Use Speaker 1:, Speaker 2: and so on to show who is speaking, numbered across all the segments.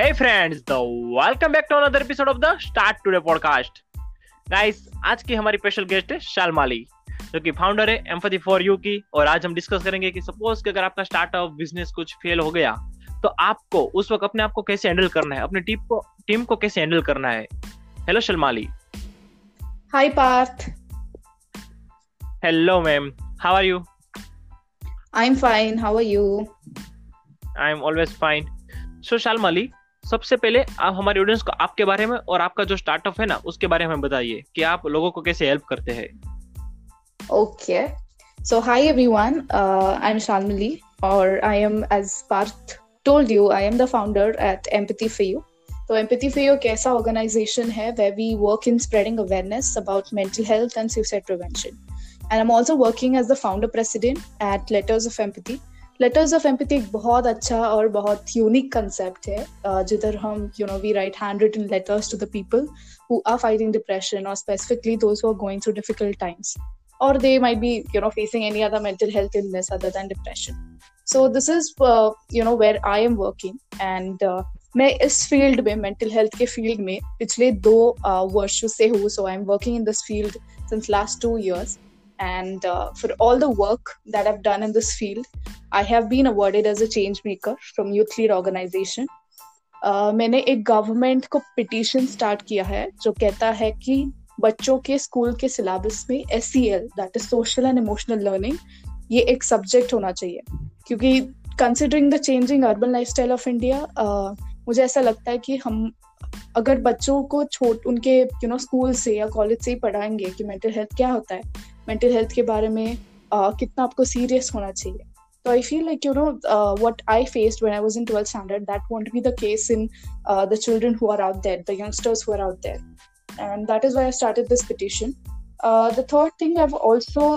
Speaker 1: Hey friends, the welcome back to another episode of the Start Today podcast. Guys, आज की हमारी special guest है शालमाली जो कि फाउंडर है एम्पथी फॉर यू की और आज हम डिस्कस करेंगे कि सपोज़ कि अगर आपका स्टार्टअप बिज़नेस कुछ फेल हो गया तो आपको उस वक्त अपने आप को कैसे हैंडल करना है? अपनी टीम को टीम को कैसे हैंडल करना है? Hello Shalmali
Speaker 2: hi Parth
Speaker 1: hello ma'am how are you
Speaker 2: I am fine how are you
Speaker 1: I am always fine so Shalmali सबसे पहले आप, हमारे ऑडियंस को आपके बारे में और आपका जो स्टार्टअप है ना, उसके बारे में बताइए कि आप लोगों को कैसे हेल्प करते हैं।
Speaker 2: Okay so hi everyone I am Shalmali और I am as Parth told you I am the founder at empathy for you तो एम्पथी फॉर यू एक ऐसा ऑर्गेनाइजेशन है where we work in spreading awareness about mental health and suicide prevention and I am also working as the founder president at letters of empathy letters of empathy एक बहुत अच्छा और बहुत unique concept है जिधर हम you know we write handwritten letters to the people who are fighting depression और specifically those who are going through difficult times or they might be you know facing any other mental health illness other than depression. So this is uh, you know where i am working and uh, मैं इस field में mental health के field में पिछले दो वर्षों से हूँ so I am working in this field since last two years and uh, for all the work that I've done in this field, I have been awarded as a change maker from Youth Lead Organization. Uh, मैंने एक government को petition start किया है जो कहता है कि बच्चों के स्कूल के सिलेबस में S C L that is social and emotional learning ये एक सब्जेक्ट होना चाहिए क्योंकि considering the changing urban lifestyle of India मुझे ऐसा लगता है कि हम अगर बच्चों को छोट उनके यू नो स्कूल से या कॉलेज से ही पढ़ाएँगे कि मेंटल हेल्थ क्या होता है मेंटल हेल्थ के बारे में uh, कितना आपको सीरियस होना चाहिए। तो I feel like you know what I faced when I was in twelfth standard that won't be the case in the children who are out there the youngsters who out there and that is why I started this petition the third thing I also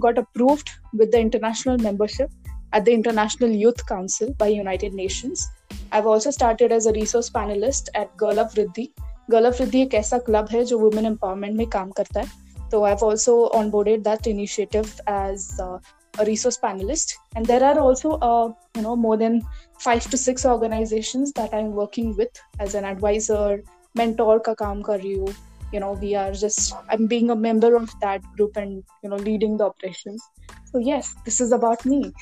Speaker 2: got approved with the international membership at the international youth council by united nations. I've also started as a resource panelist at girl of riddhi. Girl of riddhi is a club hai jo women empowerment mein kaam karta hai so I've also onboarded that initiative as uh, a resource panelist, and there are also uh, you know more than five to six organizations that I'm working with as an advisor, mentor ka kaam kar rahi. You know, we are just I'm being a member of that group and you know leading the operations. So yes, this is about me.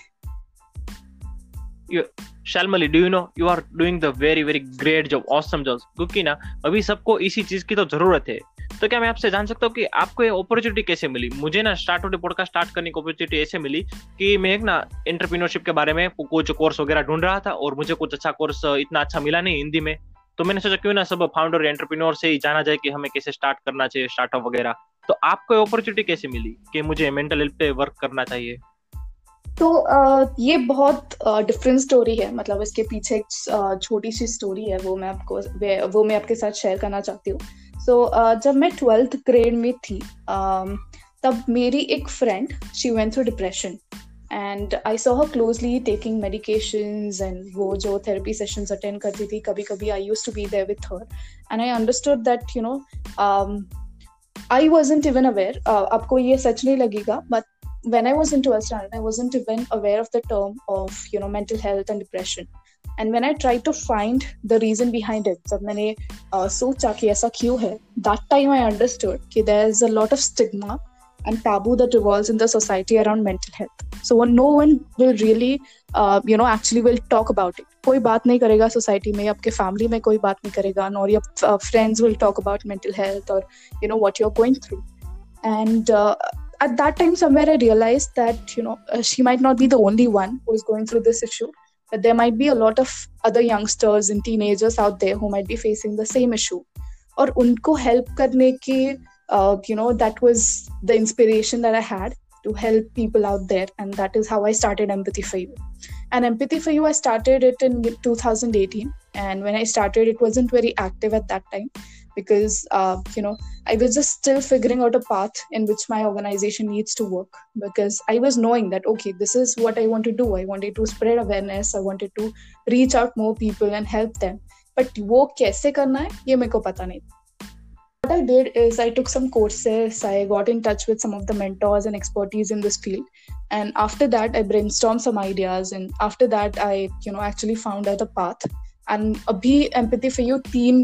Speaker 1: You, Shalmali, do you know? You are doing the very very great job, awesome job. क्योंकि ना अभी सबको इसी चीज़ की तो ज़रूरत है। तो क्या मैं आपसे जान सकता हूँ कि आपको ये अपॉर्चुनिटी कैसे मिली? मुझे ना स्टार्ट ऑफ़ पॉडकास्ट स्टार्ट करने की अपॉर्चुनिटी ऐसे मिली कि मैं एक ना एंटरप्रीनरशिप के बारे में कुछ कोर्स वगैरह ढूंढ रहा था और मुझे कुछ अच्छा कोर्स इतना अच्छा मिला नहीं हिंदी में। तो मैंने सोचा क्यों ना सब फाउंडर एंटरप्रीनोर से ही जाना जाए कि हमें कैसे स्टार्ट करना चाहिए स्टार्टअप वगैरह। तो आपको अपॉर्चुनिटी कैसे मिली कि मुझे मेंटल हेल्थ पे वर्क करना चाहिए?
Speaker 2: तो ये बहुत डिफरेंट स्टोरी है। मतलब इसके पीछे एक छोटी सी स्टोरी है वो मैं आपको वो मैं आपके साथ शेयर करना चाहती हूँ। सो so, जब मैं ट्वेल्थ ग्रेड में थी तब मेरी एक friend she went through depression and I saw her closely taking medications and वो जो थेरेपी सेशंस अटेंड करती थी कभी कभी I used to be there with her and I understood that you know I wasn't even aware आपको ये सच नहीं लगेगा but when I was in 12th standard, I wasn't even aware of the term of you know mental health and depression. And when I try to find the reason behind it जब मैंने uh, सोचा कि ऐसा क्यों है that time I understood कि there is a lot of stigma and taboo that revolves in the society around mental health. So no one will really, uh, you know, actually will talk about it. कोई बात नहीं करेगा society में आपके family में कोई बात नहीं करेगा nor your friends will talk about mental health और you know what you are going through and at that time somewhere i realized that you know uh, she might not be the only one who's going through this issue but there might be a lot of other youngsters and teenagers out there who might be facing the same issue. Or, unko help करने की you know that was the inspiration that I had to help people out there and that is how I started empathy for you and empathy for you I started it 2018 and when i started it wasn't very active at that time because uh, you know i was just still figuring out a path in which my organization needs to work because i was knowing that okay this is what i want to do. I wanted to spread awareness. I wanted to reach out more people and help them. But wo kaise karna hai ye meko pata nahi what I did is I took some courses, I got in touch with some of the mentors and expertise in this field. And after that, I brainstormed some ideas. And after that, I, you know, actually found out a path and अभी empathy for you तीन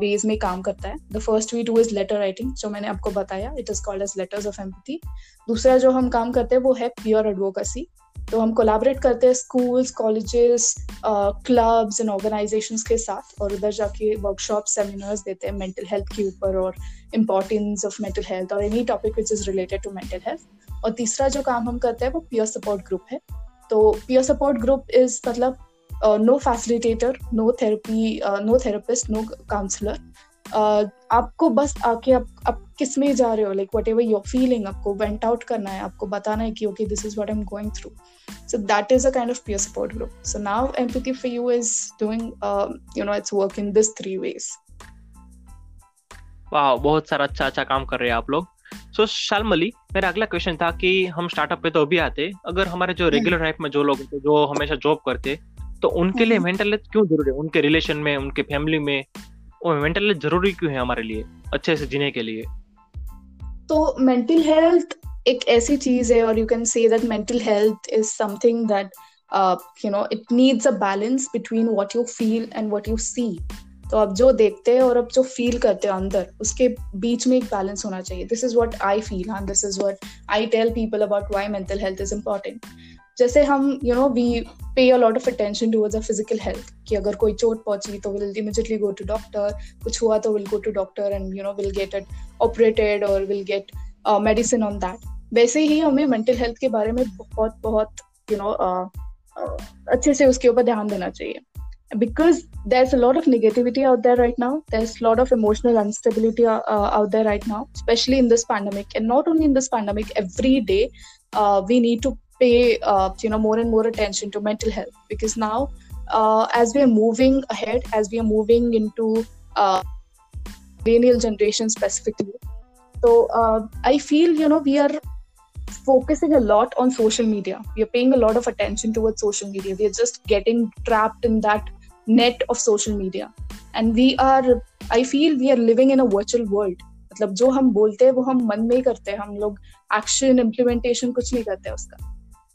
Speaker 2: ways में काम करता है। The first we do is letter writing जो मैंने आपको बताया। It is called as letters of empathy दूसरा जो हम काम करते हैं, वो है प्योर एडवोकेसी तो हम कोलाबरेट करते हैं schools colleges clubs and organisations के साथ और उधर जाके वर्कशॉप सेमिनार्स देते हैं मेंटल हेल्थ के ऊपर और इम्पोर्टेंस ऑफ़ मेंटल हेल्थ और any topic which is related to mental health और तीसरा जो काम हम करते हैं, वो पियर सपोर्ट ग्रुप है। तो पियर सपोर्ट ग्रुप इज़ मतलब no facilitator no therapy no therapist no counsellor आपको बस आके आप, आप किसमें जा रहे हो? Like whatever your feeling आपको वेंट आउट करना है आपको बताना है कि okay this is what I am going through so that is a kind of peer support group. So now empathy for you is doing uh, you know it's work in this three ways.
Speaker 1: वाह बहुत सारा अच्छा अच्छा काम कर रहे हैं आप लोग। सो so, शालमली मेरा अगला क्वेश्चन था कि हम स्टार्टअप पे तो अभी आते अगर हमारे जो रेगुलर लाइफ में जो लोग जो हमेशा जॉब करते तो उनके लिए मेंटल हेल्थ क्यों ज़रूरी है? उनके रिलेशन में उनके फैमिली में वो मेंटल हेल्थ ज़रूरी क्यों है हमारे लिए? अच्छे से जीने के लिए।
Speaker 2: तो मेंटल हेल्थ एक ऐसी चीज़ है और you can say that mental health is something that you know it needs a balance between what you feel and what you see तो अब जो देखते हैं और अब जो फील करते हैं अंदर उसके बीच में एक बैलेंस होना चाहिए। This is what I feel हाँ this is what I tell people about why mental health is important जैसे हम you know we pay a lot of attention to a physical health कि अगर कोई चोट पहुँची तो will immediately go to doctor कुछ हुआ तो will go to doctor and you know will get it operated और will get medicine on that वैसे ही हमें मेंटल हेल्थ के बारे में बहुत बहुत यू नो अच्छे से उसके ऊपर ध्यान देना चाहिए। Because there is a lot of negativity out there right now there is lot of emotional unstability out there right now specially in this pandemic and not only in this pandemic every day we need to pay uh, you know more and more attention to mental health because now uh, as we are moving ahead as we are moving into uh, millennial generation specifically so uh, i feel you know we are focusing a lot on social media. We are paying a lot of attention towards social media. We are just getting trapped in that net of social media. And we are, I feel we are living in a virtual world. मतलब जो हम बोलते हैं वो हम मन में ही करते हैं हम लोग एक्शन इम्प्लीमेंटेशन कुछ नहीं करते उसका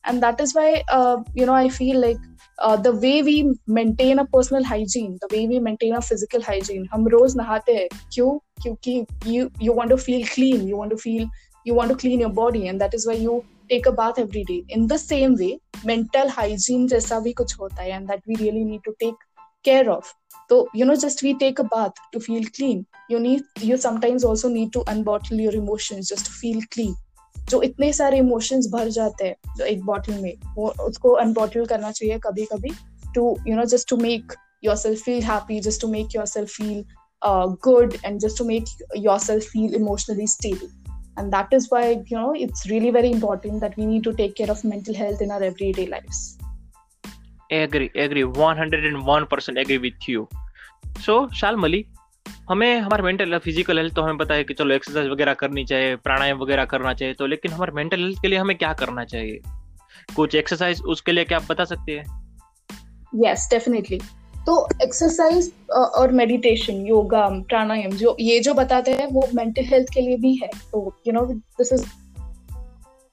Speaker 2: and that is why uh, you know i feel like uh, the way we maintain a personal hygiene the way we maintain a physical hygiene hum roz nahate hai kyunki you you want to feel clean you want to feel you want to clean your body and that is why you take a bath every day. In the same way mental hygiene jaisa bhi kuch hota hai and that we really need to take care of. So you know just we take a bath to feel clean you need you sometimes also need to unbottle your emotions just to feel clean. जो इतने सारे emotions भर जाते हैं जो एक bottle में वो उसको अनबॉटल करना चाहिए कभी कभी to you know just to make yourself feel happy just to make yourself feel good and just to make yourself feel emotionally stable and that is why you know it's really very important that we need to take care of mental health in our everyday lives
Speaker 1: agree agree 101% agree with you so shalmali हमें हमारे mental physical health तो हमें पता है कि चलो exercise वगैरह करनी चाहिए, प्राणायाम वगैरह करना चाहिए तो लेकिन हमारे मेंटल हेल्थ के लिए हमें क्या करना चाहिए? कुछ एक्सरसाइज उसके लिए क्या आप बता सकते हैं?
Speaker 2: यस डेफिनेटली तो एक्सरसाइज और मेडिटेशन योगा प्राणायाम, जो, ये जो बताते हैं, वो मेंटल हेल्थ के लिए भी है। तो you know this is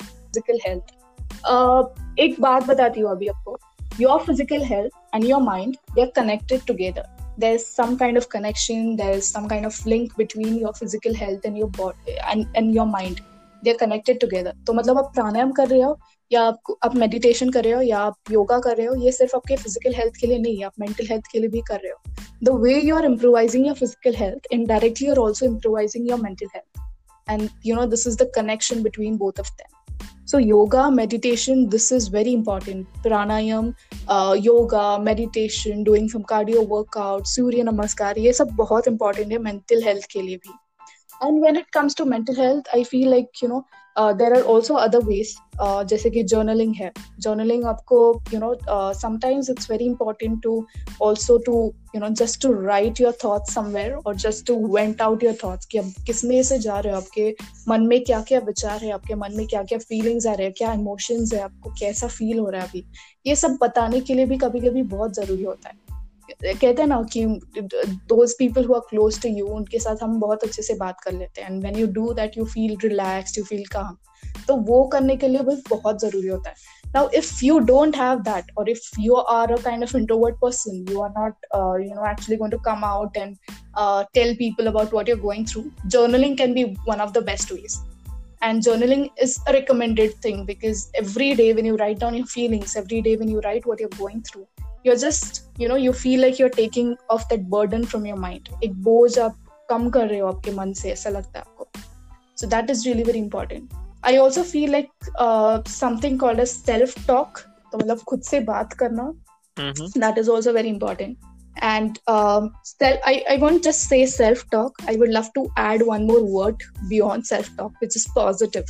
Speaker 2: physical health एक बात बताती हूँ अभी आपको। Your physical health and your mind they are connected together there is some kind of connection there is some kind of link between your physical health and your body and, and your mind they are connected together तो मतलब आप प्राणायाम कर रहे हो या आप आप meditation कर रहे हो या आप योगा कर रहे हो ये सिर्फ आपके फिजिकल हेल्थ के लिए नहीं आप मेंटल हेल्थ के लिए भी कर रहे हो the way you are improvising your physical health indirectly are also improvising your mental health and you know this is the connection between both of them so yoga meditation this is very important. Pranayam uh, yoga meditation doing some cardio workout surya namaskar ye sab very important hai mental health ke liye bhi and when it comes to mental health i feel like you know there are also other ways जैसे कि journaling है। Journaling आपको you know sometimes it's very important to also to you know just to write your thoughts somewhere और just to vent out your thoughts कि अब किसमें से जा रहे हो आपके? मन में क्या क्या विचार है आपके? मन में क्या क्या फीलिंग्स आ रहे हैं? क्या इमोशंस है आपको? कैसा फील हो रहा है अभी? ये सब बताने के लिए भी कभी कभी बहुत ज़रूरी होता है। कहते हैं ना कि those people who are close to you उनके साथ हम बहुत अच्छे से बात कर लेते हैं। And when you do that you feel relax you feel calm तो वो करने के लिए भी बहुत ज़रूरी होता है। Now if you don't have that और if you are a kind of introvert person you are not you know actually going to come out and tell people about what you're going through journaling can be one of the best ways and journaling is a recommended thing because every day when you write down your feelings every day when you write what you're going through you're just you know you feel like you're taking off that burden from your mind एक बोझ आप कम कर रहे हो आपके मन से ऐसा लगता है आपको so that is really very important i also feel like uh, something called as self talk तो मतलब खुद से बात करना
Speaker 1: mm-hmm.
Speaker 2: that is also very important and um, self, I, I won't just say self talk i would love to add one more word beyond self talk which is positive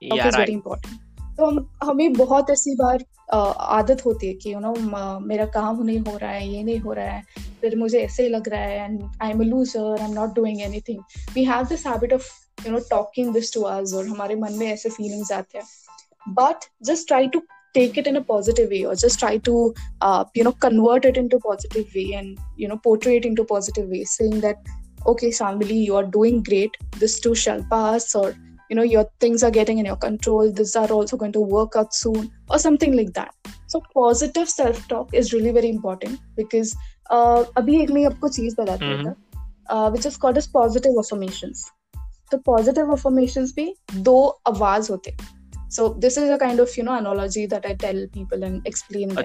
Speaker 1: yeah,
Speaker 2: is
Speaker 1: right.
Speaker 2: very important तो हम हमें बहुत ऐसी बार आदत होती है कि you you no know, मेरा काम नहीं हो रहा है ये नहीं हो रहा है फिर मुझे ऐसे ही लग रहा है and I am a loser I am not doing anything we have this habit of you know talking this to us और हमारे मन में ऐसे फीलिंग्स आते हैं. But just try to take it in a positive way और just try to you know convert it into positive way and you know portrait into positive way saying okay सामिली you are doing great this too shall pass और you know your things are getting in your control these are also going to work out soon or something like that. So positive self talk is really very important because uh, अभी एक मैं आपको चीज़ बताती हूँ. Which is called as positive affirmations तो positive affirmations भी दो आवाज़ होते so this is a kind of you know analogy that I tell people and explain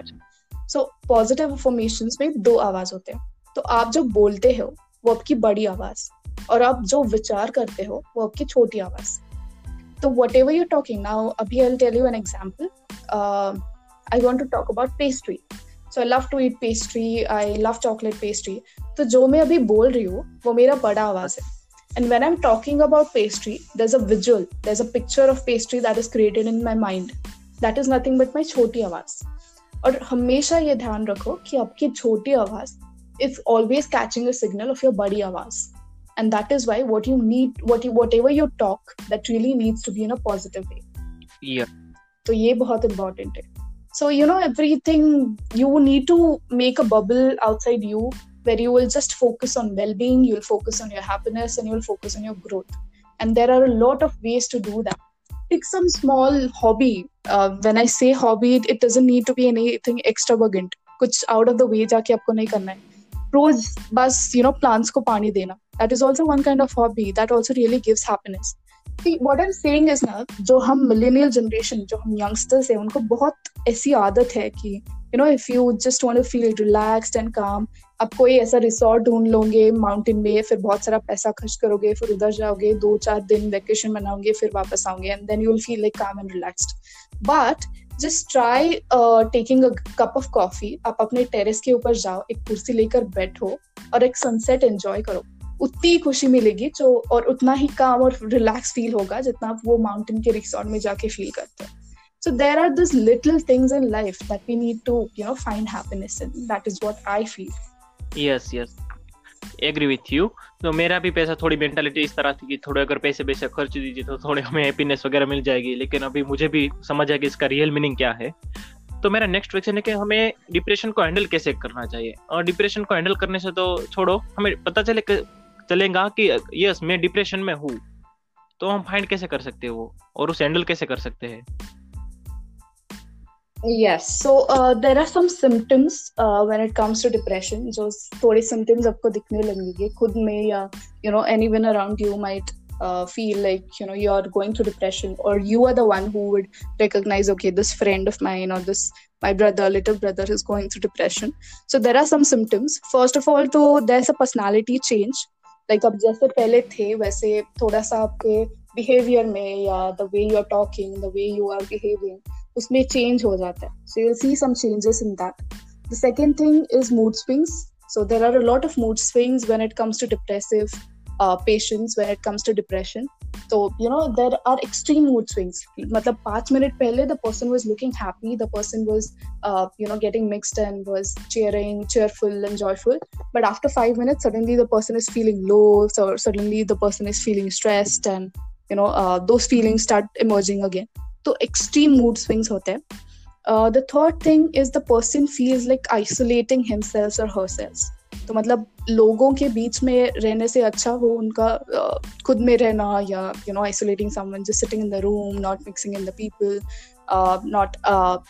Speaker 2: so positive affirmations में दो आवाज़ होते हैं। तो आप जो बोलते हो वो आपकी बड़ी आवाज़ और आप जो विचार करते हो वो आपकी छोटी आवाज़। तो what ever you talking now अभी I tell you an example I want to talk about pastry so I love to eat pastry I love chocolate pastry तो जो मैं अभी बोल रही हूँ, वो मेरा बड़ा आवाज़ है. And when I am talking about pastry there is a visual there is a picture of pastry that is created in my mind that is nothing but my छोटी आवाज़. और हमेशा ये ध्यान रखो कि आपकी छोटी आवाज़ is always catching a signal of your बड़ी आवाज़. and that is why what you need what you whatever you talk that really needs to be in a positive way
Speaker 1: yeah
Speaker 2: तो ये बहुत important है so you know everything you need to make a bubble outside you where you will just focus on well-being you'll focus on your happiness and you'll focus on your growth and there are a lot of ways to do that pick some small hobby uh, when i say hobby it doesn't need to be anything extravagant कुछ out of the way जाके आपको नहीं करना है रोज बस you know plants को पानी देना That is also one kind of hobby that also really gives happiness. See, what I'm saying is जो हम millennial generation जो हम youngsters हैं उनको बहुत ऐसी आदत है कि you know if you just want to feel relaxed and calm आप कोई ऐसा रिसोर्ट ढूंढ लोगे माउंटेन में फिर बहुत सारा पैसा खर्च करोगे फिर उधर जाओगे दो चार दिन वेकेशन मनाओगे फिर वापस आओगे and then you will feel like calm and relaxed but just try taking a cup of coffee आप अपने टेरेस के ऊपर जाओ एक कुर्सी लेकर बैठो और एक सनसेट एंजॉय करो। उतनी ही खुशी मिलेगी जो, और उतना ही काम और रिलैक्स फील होगा जितना आप वो माउंटेन के रिसोर्ट में जाके फील करते हो। So, there are these little things in life that we need to, you know, find happiness in. That is what i feel.
Speaker 1: Yes yes agree with you तो मेरा भी पैसा थोड़ी मेंटालिटी इस तरह थी कि थोड़े अगर पैसे पैसे खर्च दीजिए तो थोड़े हमें हैप्पीनेस वगैरह मिल जाएगी। लेकिन अभी मुझे भी समझ आया कि इसका रियल मीनिंग क्या है। तो मेरा नेक्स्ट क्वेश्चन है कि हमें डिप्रेशन को हैंडल कैसे करना चाहिए? और डिप्रेशन को हैंडल करने से तो छोड़ो, हमें पता चले चलेगा कि यस मैं डिप्रेशन में हूँ तो हम फाइंड कैसे कर सकते हैं वो और उसे हैंडल कैसे कर सकते हैं
Speaker 2: yes so uh, there are some symptoms uh, when it comes to depression जो थोड़े symptoms आपको दिखने लगेंगे खुद में या you know anyone around you might uh, feel like you know you are going through depression or you are the one who would recognize okay this friend of mine or this my brother little brother is going through depression so there are some symptoms first of all तो there's a personality change like अब जैसे पहले थे, वैसे थोड़ा सा आपके behaviour में या the way you are talking the way you are behaving उसमें चेंज हो जाता है। So you see some changes in that the second thing is mood swings so there are a lot of mood swings when it comes to depressive patients when it comes to depression तो you know there are extreme mood swings मतलब पाँच minute पहले the person was looking happy the person was you know getting mixed and was cheering cheerful and joyful but after five minute suddenly the person is feeling low suddenly the person is feeling stressed and you know those feeling start emerging again तो extreme mood swings होते हैं। The third thing is the person feels like isolating himself और हर sales तो मतलब लोगों के बीच में रहने से अच्छा वो उनका खुद में रहना या you know isolating someone just sitting in the room not mixing in the people not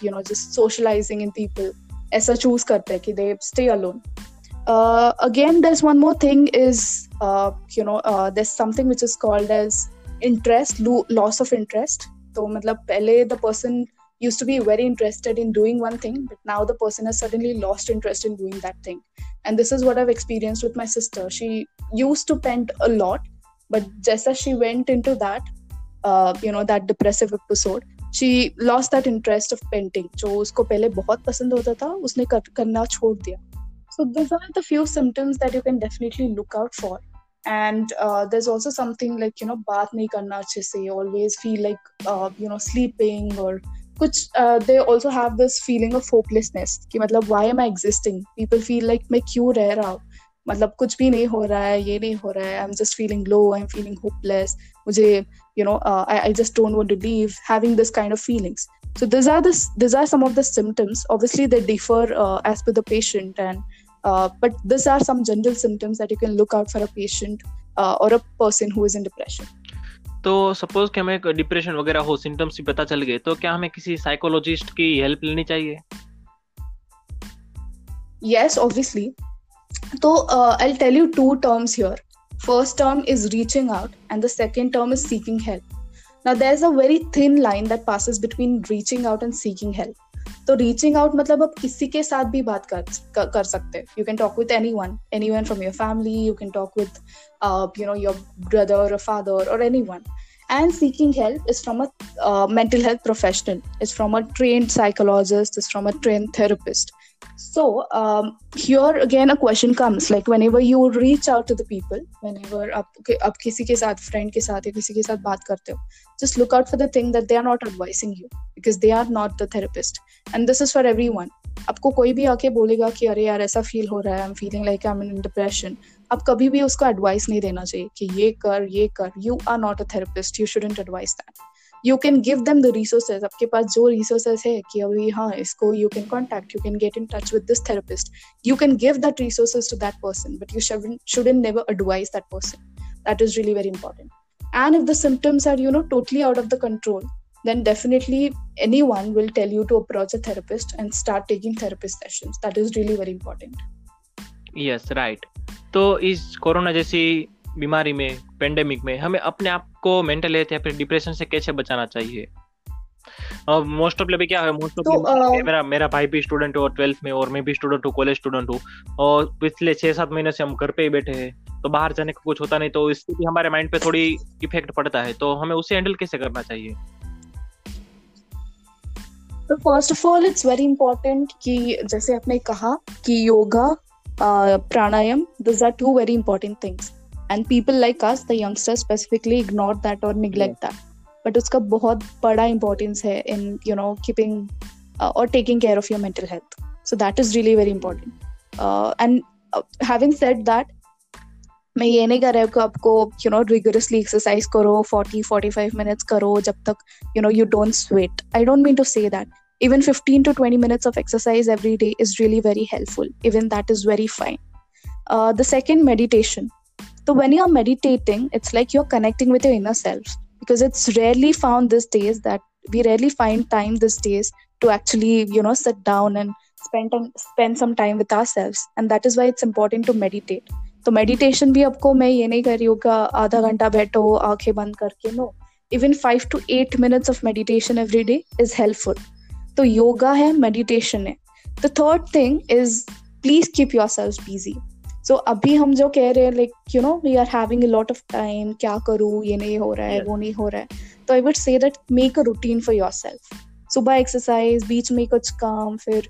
Speaker 2: you know just socialising in people ऐसा चूज़ करते हैं कि they stay alone again thus one more thing is you know there something which is called as interest loss of interest तो मतलब पहले the person used to be very interested in doing one thing but now the person has suddenly lost interest in doing that thing and this is what i've experienced with my sister she used to paint a lot but just as she went into that uh, you know that depressive episode she lost that interest of painting जो उसको पहले बहुत पसंद होता था उसने कर, करना छोड़ दिया so these are the few symptoms that you can definitely look out for and uh, there's also something like you know bath nahi karna अच्छे से always feel like uh, you know sleeping or कुछ they also have this feeling of hopelessness कि मतलब why am I existing people feel like मैं क्यों रह रहा हूँ मतलब कुछ भी नहीं हो रहा है ये नहीं हो रहा है I am just feeling low I am feeling hopeless मुझे you know I just don't want to leave having this kind of feelings so these are this these are some of the symptoms obviously they differ uh, as per the patient and uh, but these are some general symptoms that you can look out for a patient uh, or a person who is in depression
Speaker 1: तो suppose कि हमें depression वगैरह हो symptoms भी पता चल गए तो क्या हमें किसी साइकोलॉजिस्ट की हेल्प लेनी चाहिए?
Speaker 2: यस ऑब्वियसली तो I tell you two terms here first term is reaching out and the second term is seeking help now there is a very thin line that passes between reaching out and seeking help तो reaching out मतलब आप किसी के साथ भी बात कर कर सकते हैं। You can talk with anyone anyone from your family you can talk with you know your brother father और anyone and seeking help is from a mental health professional is from a trained psychologist is from a trained therapist so um, here again a question comes like whenever you reach out to the people whenever आप आप किसी के साथ friend के साथ या किसी के साथ बात करते हो just look out for the thing that they are not advising you because they are not the therapist and this is for everyone आपको कोई भी आके बोलेगा कि अरे यार ऐसा फील हो रहा है I am feeling like I am in depression अब कभी भी उसको एडवाइस नहीं देना चाहिए कि ये कर ये कर you are not a therapist you shouldn't advice that you can give them the resources आपके पास जो रिसोर्सेज है कि अभी हाँ इसको you can contact you can get in touch with this therapist you can give that resources to that person but you shouldn't never advice that person that is really very important and if the symptoms are you know totally out of the control then definitely anyone will tell you to approach a therapist and start taking therapist sessions that is really very important
Speaker 1: yes right तो इस corona जैसी बीमारी में pandemic में हमें अपने आप को मेंटल हेल्थ या फिर डिप्रेशन से कैसे बचाना चाहिए? मोस्ट ऑफ़ क्या है मोस्ट ऑफ़ तो, मेरा मेरा भाई भी स्टूडेंट हो ट्वेल्थ में और मैं भी स्टूडेंट हूँ कॉलेज स्टूडेंट हूँ। और पिछले छह सात महीने से हम घर पे ही बैठे हैं तो बाहर जाने का कुछ होता नहीं तो इससे भी हमारे माइंड पे थोड़ी इफ़ेक्ट पड़ता है तो हमें उसे हैंडल कैसे करना चाहिए?
Speaker 2: तो first of all it's very important कि जैसे आपने कहा कि yoga uh, pranayam those are two very important things and people like us the youngsters specifically ignore that or neglect yeah. that but उसका बहुत बड़ा importance है in you know keeping uh, or taking care of your mental health so that is really very important uh, and uh, having said that मैं ये नहीं कर रहा हूँ कि आपको यू नो रिगरसली एक्सरसाइज करो 40 45 मिनट्स करो जब तक you know you don't sweat I don't mean to say that even 15 to 20 minutes of exercise every day is really very helpful even that is very fine uh, the second meditation so when you're meditating it's like you're connecting with your inner self because it's rarely found these days that we rarely find time these days to actually you know sit down and spend spend some time with ourselves and that is why it's important to meditate तो meditation भी आपको मैं ये नहीं कर रही हूँ कि आधा घंटा बैठो आंखें बंद करके no even five to eight minutes of meditation every day is helpful तो योगा है मेडिटेशन है the third thing is please keep yourself busy so so, अभी हम जो कह रहे हैं like you know we are having a lot of time क्या करूँ? ये नहीं हो रहा है yeah. वो नहीं हो रहा है. तो I would say that make a routine for yourself सुबह एक्सरसाइज बीच में कुछ काम फिर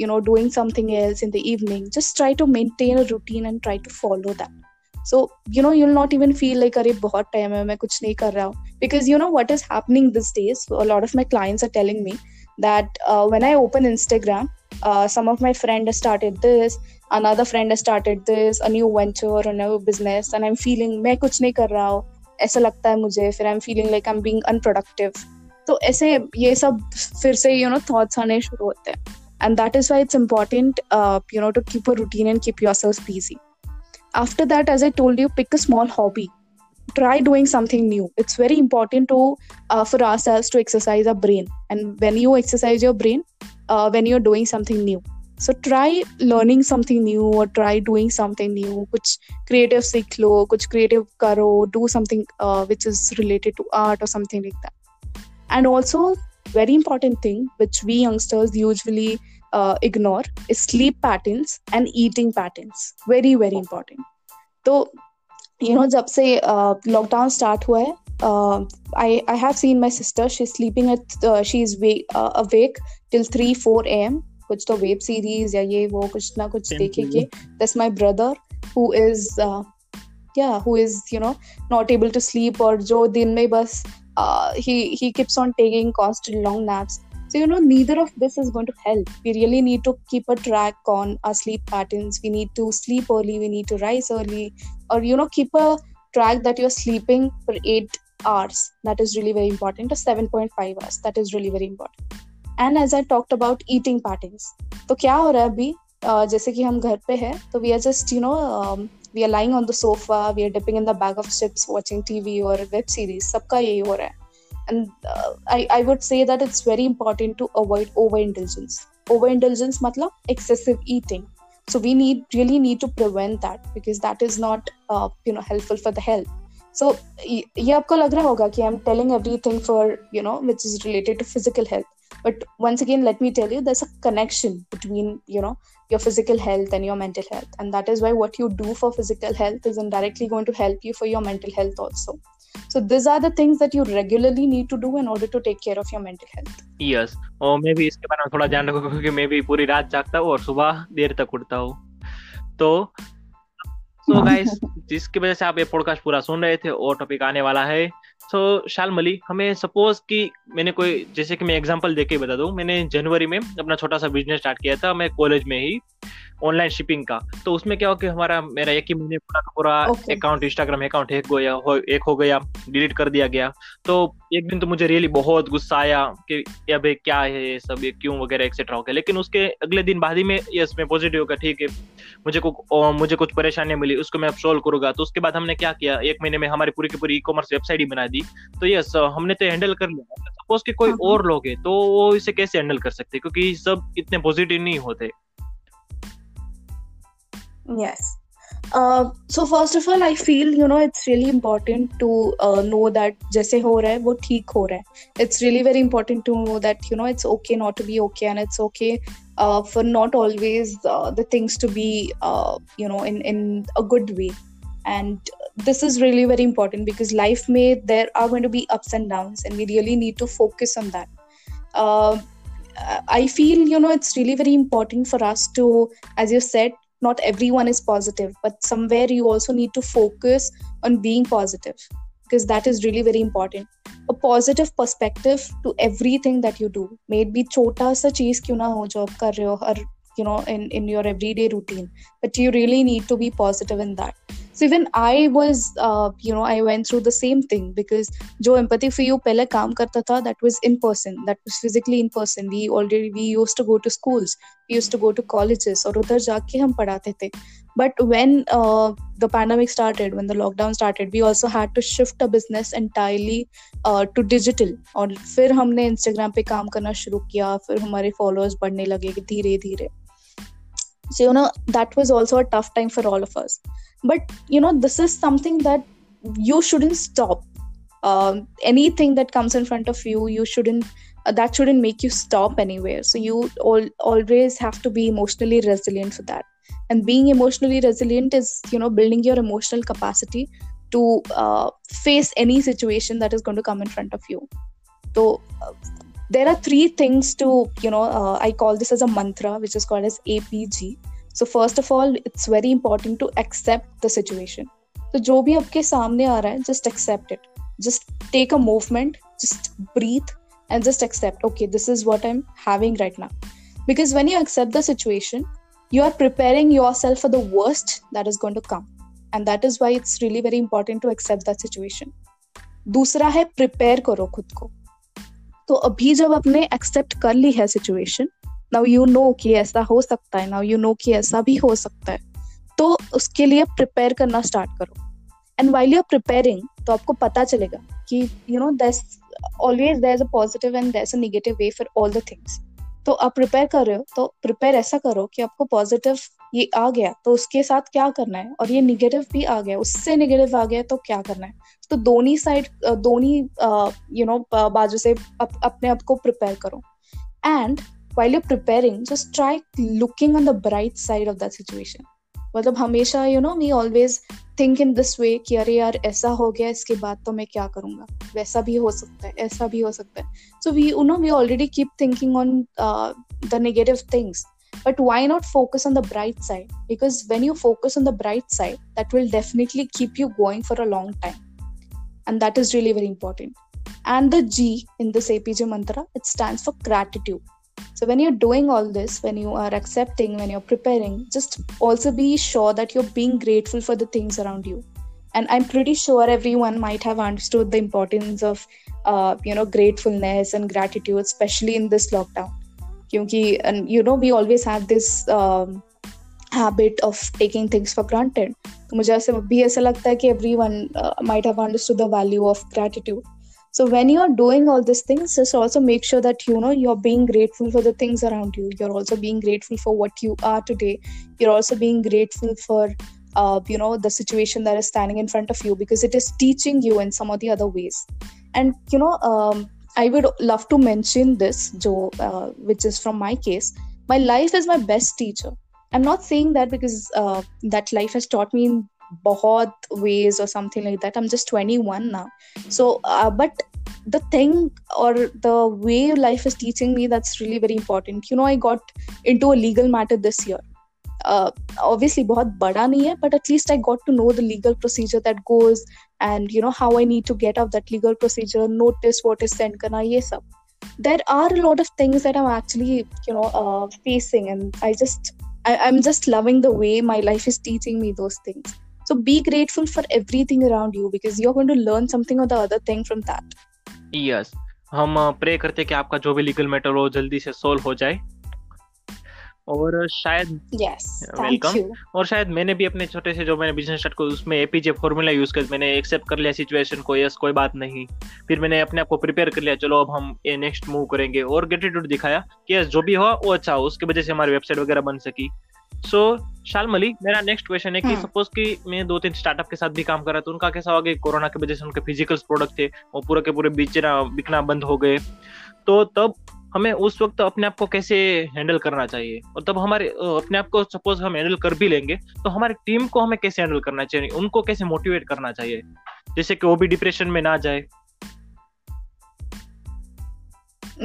Speaker 2: you know doing something else in the evening just try to maintain a routine and try to follow that so you know you will not even feel like अरे बहुत time है मैं कुछ नहीं कर रहा हूँ. Because you know what is happening this days lot of my clients are telling me that uh, when I open Instagram, uh, some of my friends started this, another friend has started this, a new venture, a new business, and I'm feeling मैं कुछ नहीं कर रहा हूँ ऐसा लगता है मुझे फिर I am feeling like I am being unproductive तो ऐसे ये सब फिर से यू नो थॉट्स आने शुरू होते हैं and that is why it's important uh, you know to keep a routine and keep yourself busy after that as i told you pick a small hobby try doing something new. It's very important to uh, for ourselves to exercise our brain. And when you exercise your brain uh, when you're doing something new. So try learning something new or try doing something new Which creative seekh which creative karo do something uh, which is related to art or something like that. And also very important thing which we youngsters usually uh, ignore is sleep patterns and eating patterns. Very very important. So you know जब से lockdown start हुआ है I I have seen my sister she sleeping she is awake till three four A M कुछ तो web series या ये वो कुछ ना कुछ देखे के thus my brother who is क्या who is you know not able to sleep और जो दिन में बस ही keeps on taking constant long naps so you know neither of this is going to help we really need to keep a track on our sleep patterns we need to sleep early we need to rise early or you know keep a track that you're sleeping for 8 hours that is really very important or 7.5 hours that is really very important and as I talked about eating patterns तो क्या हो रहा है अभी uh, जैसे कि हम घर पे हैं तो we are just you know we are lying on the sofa we are dipping in the bag of chips watching TV और वेब सीरीज सबका यही हो रहा है and uh, I, I would say that it's very important to avoid overindulgence overindulgence matlab excessive eating so we need really need to prevent that because that is not uh, you know helpful for the health so ये आपको लग रहा होगा कि I am telling everything for you know which is related to physical health but once again let me tell you there's a connection between you know your physical health and your mental health and that is why what you do for physical health is indirectly going to help you for your mental health also So these are the things that you regularly need to do in order to take care of your mental health.
Speaker 1: Yes. और मैं भी इसके बारे में थोड़ा ध्यान रखूँगा क्योंकि मैं भी पूरी रात जागता हूँ और सुबह देर तक उठता हूँ। तो तो गाइस जिसकी वजह से आप ये पॉडकास्ट पूरा सुन रहे थे और टॉपिक आने वाला है। सो शाल मली हमें सपोज़ कि मैंने कोई जैसे कि मैं एग्जांपल देके बता दूँ मैंने जनवरी में अपना छोटा सा बिज़नेस स्टार्ट किया था मैं कॉलेज में ही। ऑनलाइन शिपिंग का। तो उसमें क्या हो कि हमारा मेरा एक ही महीने पूरा पूरा अकाउंट इंस्टाग्राम अकाउंट एक गया हो, एक हो गया डिलीट कर दिया गया। तो एक दिन तो मुझे रियली बहुत गुस्सा आया कि अब क्या है ये सब? ये क्यों वगैरह एक्सेट्रा हो गया? लेकिन उसके अगले दिन बाद ही में यस मैं पॉजिटिव होगा ठीक है मुझे को मुझे कुछ परेशानियाँ मिली उसको मैं अब सोल्व करूँगा। तो उसके बाद हमने क्या किया एक महीने में हमारी पूरी की पूरी ई कॉमर्स वेबसाइट ही बना दी। तो यस हमने तो हैंडल कर लिया। सपोज़ कि कोई हाँ, हाँ। और लोग है तो वो इसे कैसे हैंडल कर सकते? क्योंकि सब इतने पॉजिटिव नहीं होते।
Speaker 2: yes uh, so first of all i feel you know it's really important to uh, know that जैसे हो रहा है वो ठीक हो रहा है it's really very important to know that you know it's okay not to be okay and it's okay uh, for not always uh, the things to be uh, you know in in a good way and this is really very important because life may there are going to be ups and downs and we really need to focus on that uh, i feel you know it's really very important for us to as you said not everyone is positive but somewhere you also need to focus on being positive because that is really very important. A positive perspective to everything that you do. May it be chota sa cheez kyun na ho jo aap kar rahe ho or you know in in your everyday routine but you really need to be positive in that so even i was uh, you know i went through the same thing because jo empathy for you pehle kaam karta tha that was in person that was physically in person we already we used to go to schools we used to go to colleges और उधर जाके हम पढ़ाते थे but when uh, the pandemic started when the lockdown started we also had to shift a business entirely uh, to digital और फिर हमने instagram पे काम करना शुरू किया फिर हमारे followers बढ़ने लगे धीरे धीरे so you know that was also a tough time for all of us but you know this is something that you shouldn't stop. Um, anything that comes in front of you you shouldn't uh, that shouldn't make you stop anywhere. So you all, always have to be emotionally resilient for that. And being emotionally resilient is you know building your emotional capacity to uh, face any situation that is going to come in front of you. So uh, there are three things to you know uh, i call this as a mantra which is called as apg so first of all it's very important to accept the situation तो जो भी आपके सामने आ रहा है just accept it just take a movement just breathe and just accept okay this is what I am having right now because when you accept the situation you are preparing yourself for the worst that is going to come and that is why it's really very important to accept that situation दूसरा है prepare करो खुद को. तो अभी जब आपने accept कर ली है सिचुएशन नाउ यू नो कि ऐसा हो सकता है नाउ यू नो कि ऐसा भी हो सकता है। तो उसके लिए प्रिपेयर करना स्टार्ट करो। And while you are preparing तो आपको पता चलेगा कि you know that's always there is a positive and there is a negative way for all the things तो आप प्रिपेयर कर रहे हो तो प्रिपेयर ऐसा करो कि आपको पॉजिटिव ये आ गया तो उसके साथ क्या करना है? और ये निगेटिव भी आ गया उससे निगेटिव आ गया तो क्या करना है? तो दोनों साइड दोनों यू नो बाजू से अप, अपने आप को प्रिपेयर करो। And while you're preparing just try looking on the bright side of that situation मतलब हमेशा you know we always think in this way कि अरे यार ऐसा हो गया इसके बाद तो मैं क्या करूंगा वैसा भी हो सकता है ऐसा भी हो सकता है so we you know we already keep thinking on the negative things but why not focus on the bright side because when you focus on the bright side that will definitely keep you going for a long time and that is really very important and the g in this apj mantra it stands for gratitude so when you're doing all this, when you are accepting, when you're preparing, just also be sure that you're being grateful for the things around you. And I'm pretty sure everyone might have understood the importance of, uh, you know, gratefulness and gratitude, especially in this lockdown. Kyunki, and you know, we always have this um, habit of taking things for granted. तो मुझे ऐसे भी ऐसा लगता है कि everyone uh, might have understood the value of gratitude so when you're doing all these things just also make sure that you know you're being grateful for the things around you. You're also being grateful for what you are today. You're also being grateful for uh, you know the situation that is standing in front of you because it is teaching you in some of the other ways. And you know um, i would love to mention this joe uh, which is from my case. My life is my best teacher. I'm not saying that because uh, that life has taught me bahut ways or something like that i'm just 21 now so uh, but the thing or the way life is teaching me that's really very important you know i got into a legal matter this year uh, obviously बहुत बड़ा नहीं है but at least I got to know the legal procedure that goes and you know how I need to get out that legal procedure notice what is sent करना ये सब there are a lot of things that I'm actually you know uh, facing and I just I, I'm just loving the way my life is teaching me those things So be grateful for everything around you because you're going to learn something or the other thing from that.
Speaker 1: Yes. हम pray करते कि आपका जो भी legal matter हो जल्दी से solve हो जाए। और शायद
Speaker 2: वेलकम
Speaker 1: और शायद मैंने भी अपने छोटे से जो मैंने बिज़नेस स्टार्ट किया उसमें एपीजे फॉर्मूला यूज़ कर मैंने एक्सेप्ट कर लिया सिचुएशन को यस कोई बात नहीं। फिर मैंने अपने आप को प्रिपेयर कर लिया चलो अब हम ये नेक्स्ट मूव करेंगे। और ग्रेटिट्यूड दिखाया कि यस जो भी हुआ वो अच्छा हो उसकी वजह से हमारी वेबसाइट वगैरह बन सकी। सो शालमली मेरा नेक्स्ट क्वेश्चन है कि सपोज़ हाँ। कि मैं दो तीन स्टार्टअप के साथ भी काम कर रहा था उनका कैसा हो गया? कोरोना की वजह से उनके फ़िज़िकल प्रोडक्ट थे वो पूरे के पूरे बेचना बिकना बंद हो गए। तो तब हमें उस वक्त अपने आप को कैसे हैंडल करना चाहिए? और तब हमारे अपने आप को सपोज़ हम हैंडल कर भी लेंगे तो हमारी टीम को हमें कैसे हैंडल करना चाहिए? उनको कैसे मोटिवेट करना चाहिए? जैसे कि वो भी डिप्रेशन में ना जाए।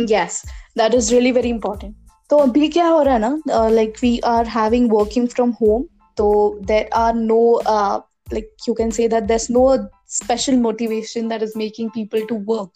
Speaker 2: Yes that is really very important. तो अभी क्या हो रहा है ना like we are having working from home तो there are no like you can say that there no special motivation that is making people to work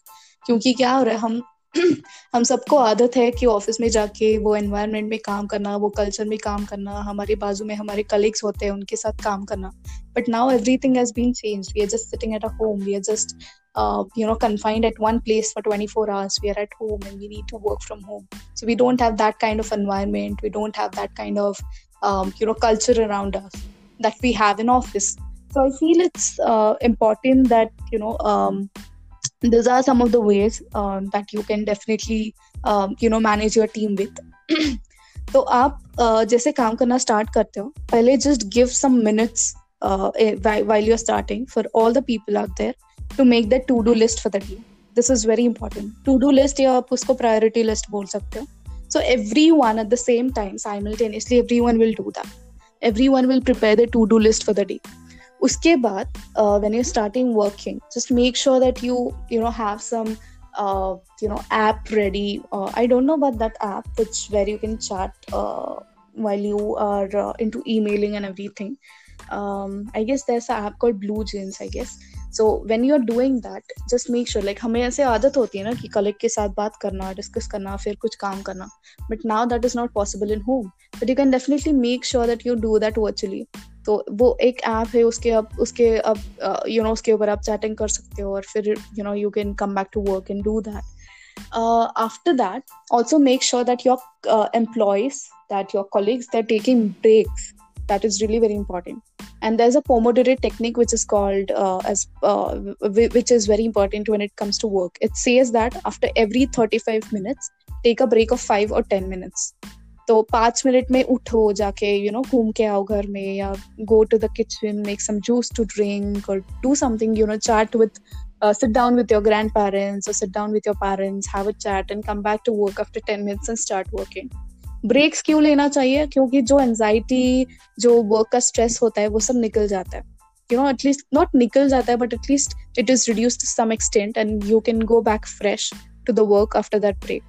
Speaker 2: क्योंकि क्या हो रहा है, हम हम सबको आदत है कि ऑफ़िस में जाके वो एनवायरनमेंट में काम करना, वो कल्चर में काम करना, हमारे बाजू में हमारे कलीग्स होते हैं, उनके साथ काम करना. But now everything has been change we are just sitting at a home we are just uh, you know confined at one place for 24 hours we are at home and we need to work from home so we don't have that kind of environment we don't have that kind of um, you know culture around us that we have in office so i feel it's uh, important that you know um, these are some of the ways um, that you can definitely um, you know manage your team with तो आप uh, जैसे काम करना start करते हो पहले just give some minutes while you're starting for all the people out there to make the to do list for the day this is very important to do list या आप उसको priority list बोल सकते हो so everyone at the same time simultaneously everyone will do that everyone will prepare the to do list for the day उसके बाद uh, when you're starting working just make sure that you you know have some uh, you know app ready uh, i don't know about that app which where you can chat uh, while you are uh, into emailing and everything um, i guess there's an app called blue jeans i guess So when you are doing that just make sure like हमें ऐसे आदत होती है ना कि collect के साथ बात करना डिस्कस करना फिर कुछ काम करना। But now that is not possible in home but you can definitely make sure that you do that virtually तो वो एक ऐप है उसके अब उसके अब यू नो उसके ऊपर आप चैटिंग कर सकते हो और फिर you know you can come back to work and do that uh, after that also make sure that your uh, employees that your taking breaks. that is really very important and there's a pomodoro technique which is called uh, as uh, which is very important when it comes to work it says that after every 35 minutes take a break of 5 or 10 minutes तो पाँच minute में उठो जाके you know घूम के आओ घर में या go to the kitchen make some juice to drink और do something you know chat with uh, sit down with your grandparents or sit down with your parents, have a chat, and come back to work after 10 minutes and start working. Breaks क्यों लेना चाहिए? क्योंकि जो anxiety जो work का stress होता है, वो सब निकल जाता है। यू नो एटलीस्ट नॉट निकल जाता है but at least it is reduce to some extent and you can go back fresh to the work after that break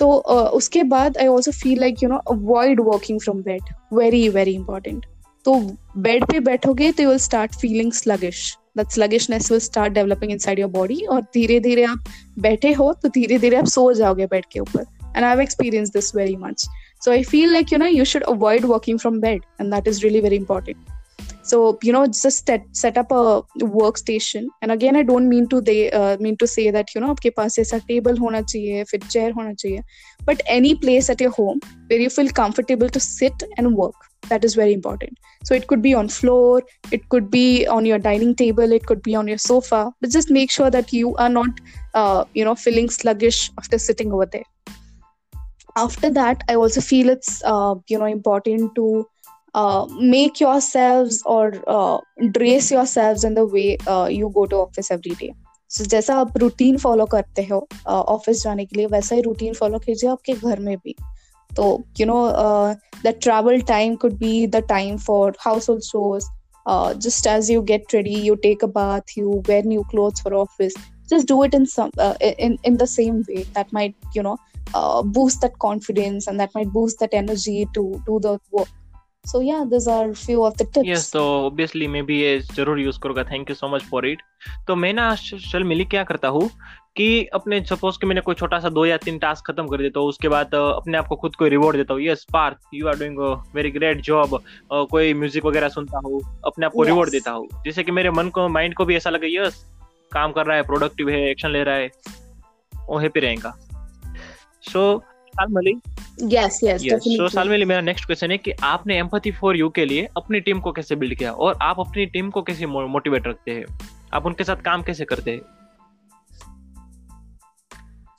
Speaker 2: तो उसके बाद I also feel like you know avoid working from bed very very important तो bed पे बैठोगे तो you will start feeling sluggish that sluggishness will start developing inside your body और धीरे धीरे आप बैठे हो तो धीरे धीरे आप सो जाओगे बेड के ऊपर। and i've experienced this very much so i feel like you know you should avoid working from bed and that is really very important so you know just set, set up a workstation and again i don't mean to they uh, mean to say that you know आपके पास ऐसा table होना चाहिए फिर chair होना चाहिए but any place at your home where you feel comfortable to sit and work that is very important so it could be on floor it could be on your dining table it could be on your sofa but just make sure that you are not uh, you know feeling sluggish after sitting over there after that i also feel it's uh, you know important to uh, make yourselves or uh, dress yourselves in the way uh, you go to office every day so जैसा आप routine follow करते हो office जाने के लिए वैसा ही routine follow कीजिए आपके घर में भी so, you know, uh, the travel time could be the time for household chores. Uh, just as you get ready, you take a bath, you wear new clothes for office. Just do it in some uh, in in the same way. That might you know uh, boost that confidence and that might boost that energy to do the work. So yeah, these are few of the tips.
Speaker 1: Yes, so obviously मैं भी ये ज़रूर use करूँगा thank you so much for it तो मैं ना चल मिली क्या करता हूँ कि अपने सपोज़ कि मैंने कोई छोटा सा दो या तीन टास्क खत्म कर देता हूँ उसके बाद अपने आप को खुद को रिवॉर्ड देता हूँ yes Parth you are doing very great job कोई म्यूज़िक वगैरह सुनता हूँ अपने आप को yes. रिवॉर्ड देता हूँ जैसे कि मेरे मन को माइंड को भी ऐसा लगे यस काम कर रहा है प्रोडक्टिव है एक्शन ले रहा है वो हैप्पी रहेगा so Shalmali
Speaker 2: yes yes
Speaker 1: so Shalmali मेरा नेक्स्ट क्वेश्चन है कि आपने एम्पैथी फॉर यू के लिए अपनी टीम को कैसे बिल्ड किया और आप अपनी टीम को कैसे मोटिवेट रखते हैं? आप उनके साथ काम कैसे करते हैं?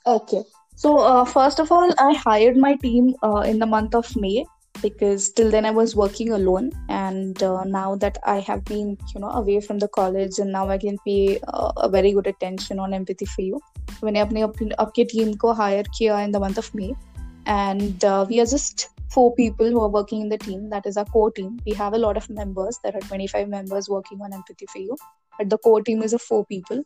Speaker 2: Okay. So, uh, first of all, I hired my team uh, in the month of May. because till then I was working alone. And uh, now that I have been, you know, away from the college and now I can pay uh, a very good attention on empathy for you. मैंने अपने आपके team को hire किया in the month of May. And uh, we are just four people who are working in the team. That is our core team. We have a lot of members. There are 25 members working on empathy for you. But the core team is of four people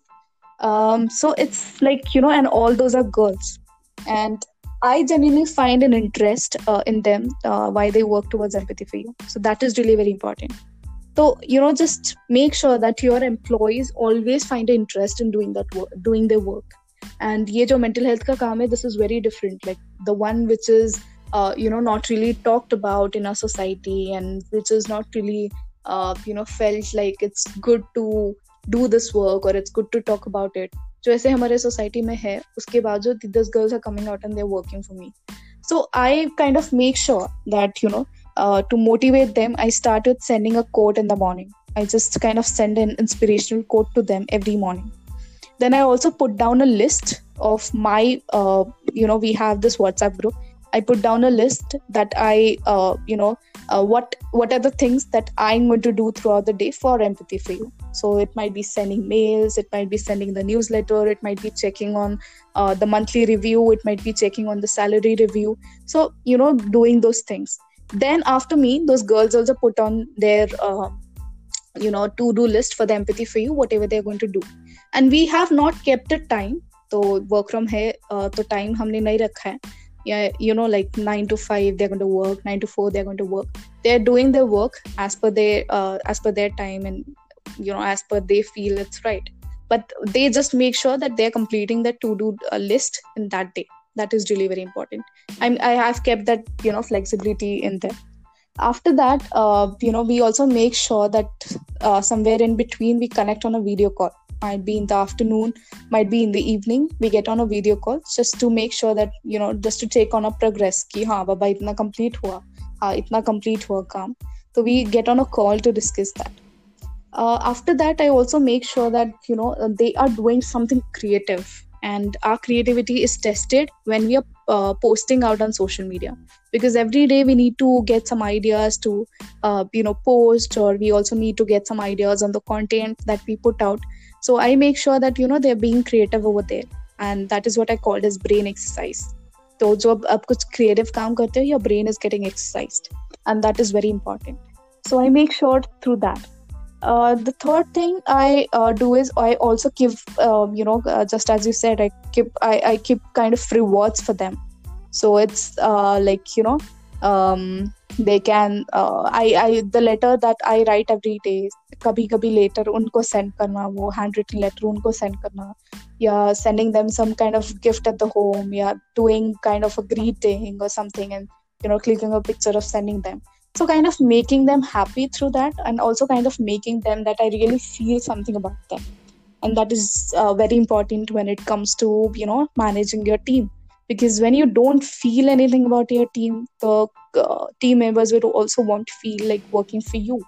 Speaker 2: um, so it's like you know and all those are girls and i genuinely find an interest uh, in them uh, why they work towards empathy for you. So that is really very important. So you know just make sure that your employees always find an interest in doing that work doing their work. And ye jo mental health ka kaam hai this is very different. Like the one which is uh, you know not really talked about in our society and which is not really uh, you know felt like it's good to do this work और it's good to talk about it जो ऐसे हमारे society में है उसके बावजूद this girls are coming out and they working for me so I kind of make sure that you know to motivate them i start with sending a quote in the morning i just kind of send an inspirational quote to them every morning then i also put down a list of my uh, you know we have this whatsapp group I put down a list that I, uh, you know, uh, what what are the things that I'm going to do throughout the day for empathy for you. So it might be sending mails, it might be sending the newsletter, it might be checking on uh, the monthly review, it might be checking on the salary review. So you know, doing those things. Then after me, those girls also put on their uh, you know to-do list for the empathy for you, whatever they're going to do. And we have not kept a time. तो work from है तो time हमने नहीं रखा है yeah you know like 9 to 5 they're going to work 9 to 4 they're going to work. They're doing their work as per their uh, as per their time and you know as per they feel it's right. But they just make sure that they're completing the to do uh, list in that day. That is really very important. I'm, i have kept that you know flexibility in there. After that uh, you know we also make sure that uh, somewhere in between we connect on a video call might be in the afternoon might be in the evening. We get on a video call just to make sure that you know just to take on a progress ki ha baba itna complete hua. Ha itna complete hua kaam. So we get on a call to discuss that. Uh, after that i also make sure that you know they are doing something creative. And our creativity is tested when we are uh, posting out on social media. Because every day we need to get some ideas to uh, you know post or we also need to get some ideas on the content that we put out so i make sure that you know they're being creative over there and that is what i called as brain exercise तो जो अब आप कुछ creative काम करते हो your brain is getting exercised and that is very important so I make sure through that uh, the third thing I uh, do is I also give, um, you know, uh, just as you said, I keep I, I keep kind of rewards for them. So it's uh, like you know, um, they can uh, I I the letter that I write every day. कभी कभी letter उनको send करना वो hand written letter उनको send करना या sending them some kind of gift at the home या doing kind of a greeting और something and you know clicking a picture of sending them so kind of making them happy through that and also kind of making them that i really feel something about them and that is uh, very important when it comes to you know managing your team because when you don't feel anything about your team the uh, team members will also won't feel like working for you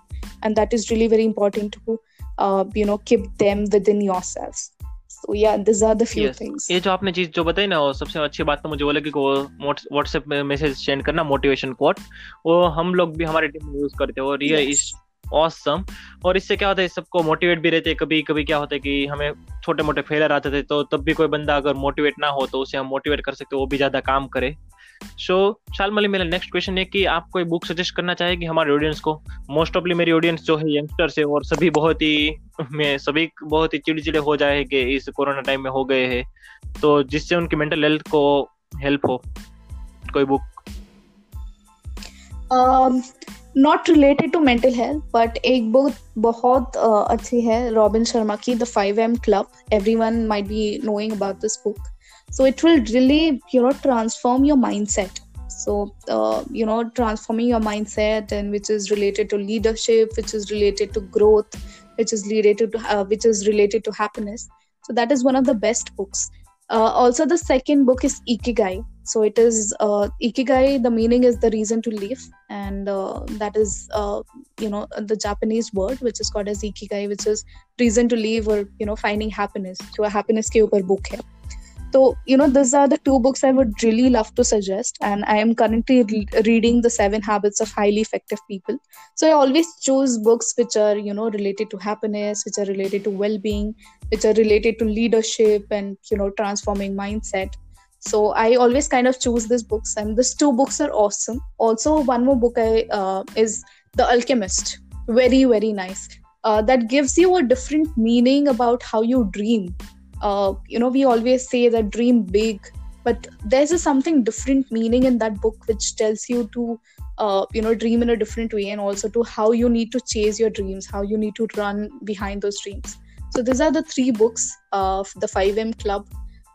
Speaker 2: and that is really very important to uh, you know keep them within yourselves so yeah these are the few yes. things
Speaker 1: ये जो आपने चीज जो बताई ना वो सबसे अच्छी बात तो मुझे वो लगी कि वो व्हाट्सएप में मैसेज सेंड करना मोटिवेशन कोट वो हम लोग भी हमारे टीम में यूज करते हैं और ये इस ऑसम और इससे क्या होता है, सबको मोटिवेट भी रहते हैं। कभी कभी क्या होता है कि हमें छोटे मोटे फेलर आते थे तो तब भी कोई बंदा अगर मोटिवेट ना हो तो उसे हम मोटिवेट कर सकते वो भी ज़्यादा काम करे। सो शालमली मेरा नेक्स्ट क्वेश्चन है कि आप कोई बुक सजेस्ट करना चाहेगी हमारे ऑडियंस को? मोस्ट ऑफली मेरी ऑडियंस जो है यंगस्टर्स है और सभी बहुत ही, में सभी बहुत ही चिड़चिड़े हो जाए कि इस कोरोना टाइम में हो गए हैं। तो जिससे उनकी मेंटल हेल्थ को हेल्प हो, कोई book
Speaker 2: not related to mental health but एक बुक बहुत uh, अच्छी है रॉबिन शर्मा की the five AM club every one might be knowing about this book so it will really you know transform your mindset so uh, you know transforming your mindset and which is related to leadership which is related to growth which is related to uh, which is related to happiness so that is one of the best books uh, also the second book is ikigai so it is uh, ikigai the meaning is the reason to live and uh, that is uh, you know the japanese word which is called as ikigai which is reason to live or you know finding happiness to a happiness ke upar book hai so, you know, these are the two books I would really love to suggest. And I am currently re- reading The Seven Habits of Highly Effective People. So, I always choose books which are, you know, related to happiness, which are related to well being, which are related to leadership and, you know, transforming mindset. So, I always kind of choose these books. And these two books are awesome. Also, one more book I, uh, is The Alchemist. Very, very nice. Uh, that gives you a different meaning about how you dream uh, you know we always say that dream big but there's a something different meaning in that book which tells you to uh, you know dream in a different way and also to how you need to chase your dreams how you need to run behind those dreams so these are the three books of the 5m club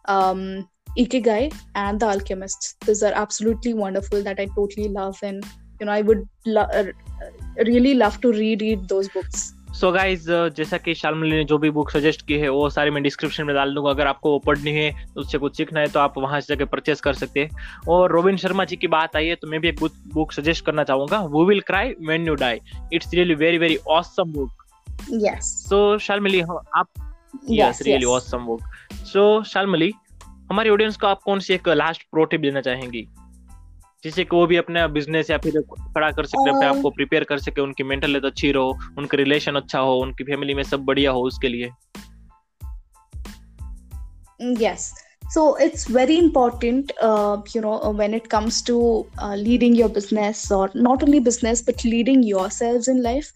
Speaker 2: um, ikigai and the alchemist these are absolutely wonderful that i totally love and you know i would lo- uh, really love to reread those books.
Speaker 1: So so guys जैसा कि शालमली ने जो भी book suggest की है वो सारी मैं डिस्क्रिप्शन में डाल दूँगा। अगर आपको वो पढ़नी है उससे कुछ सीखना है तो आप वहाँ से जाकर परचेस कर सकते हैं। और रोबिन शर्मा जी की बात आई है तो मैं भी एक बुक सजेस्ट करना चाहूँगा। वो will cry when you die it's really very very awesome book
Speaker 2: yes
Speaker 1: so Shalmali आप yes really awesome book so Shalmali हमारी ऑडियंस को आप कौन सी एक लास्ट प्रो टिप देना चाहेंगी जिससे कि वो भी अपना बिज़नेस या फिर खड़ा कर सके अपने आप को प्रिपेयर कर सके उनकी मेंटल हेल्थ अच्छी रहो उनका रिलेशन अच्छा हो उनकी फैमिली में सब बढ़िया हो उसके लिए
Speaker 2: yes so it's very important uh, you know when it comes to uh, leading your business or not only business but leading yourselves in life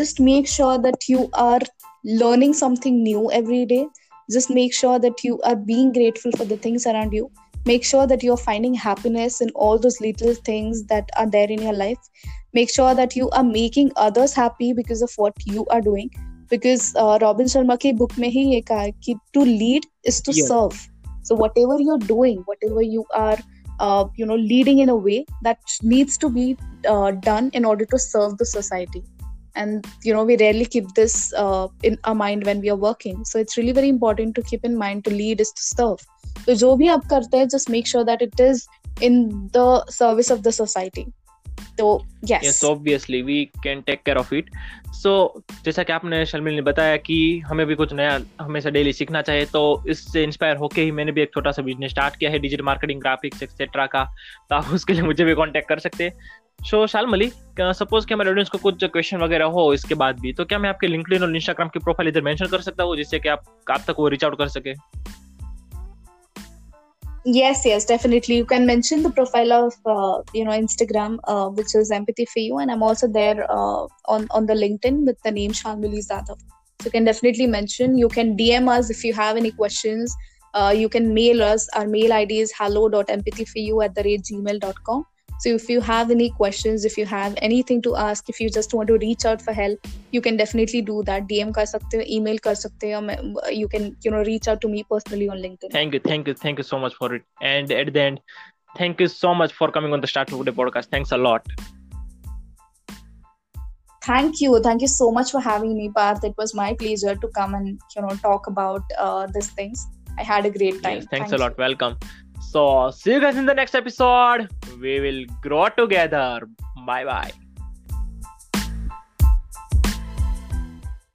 Speaker 2: just make sure that you are learning something new every day just make sure that you are being grateful for the things around you. Make sure that you're finding happiness in all those little things that are there in your life. Make sure that you are making others happy because of what you are doing. Because uh, robin sharma ki book mein hi ye kaha ki to lead is to yeah. serve. So whatever you're doing whatever you are uh, you know leading in a way that needs to be uh, done in order to serve the society and you know we rarely keep this uh, in our mind when we are working so it's really very important to keep in mind to lead is to serve तो जो भी आप करते हैं just make sure that it is in the service of the society तो yes.
Speaker 1: Yes, obviously, we can take care of it. So, जैसा कि आपने शर्मिल ने बताया कि हमें भी कुछ नया हमेशा डेली सीखना चाहिए तो इससे इंस्पायर होके ही मैंने भी एक छोटा सा बिज़नेस स्टार्ट किया है डिजिटल मार्केटिंग ग्राफिक्स एक्सेट्रा का। तो आप उसके लिए मुझे भी कॉन्टेक्ट कर सकते हैं। सो शालमली सपोज़ कि हमारे ऑडियंस को कुछ क्वेश्चन वगैरह हो इसके बाद भी तो क्या मैं आपके लिंक्डइन और इंस्टाग्राम की प्रोफ़ाइल इधर मेंशन कर सकता हूँ, जिससे कि आप आप तक वो रीच आउट कर सके?
Speaker 2: Yes yes definitely. You can mention the profile of uh, you know instagram uh, which is empathy for you and i'm also there uh, on on the linkedin with the name shanmuli zadav. So you can definitely mention. You can dm us if you have any questions. Uh, you can mail us. Our mail id is hello.empathyforyou at the rate gmail.com so if you have any questions if you have anything to ask if you just want to reach out for help you can definitely do that. Dm kar sakte ho email kar sakte ho you can you know reach out to me personally on linkedin.
Speaker 1: Thank you thank you thank you so much for it. And at the end thank you so much for coming on the start of the podcast. Thanks a lot.
Speaker 2: Thank you. Thank you so much for having me Parth. it was my pleasure to come and you know talk about uh, these things. I had a great time.
Speaker 1: yes, thanks Thank a lot. You. welcome so see you guys in the next episode. We will grow together. Bye bye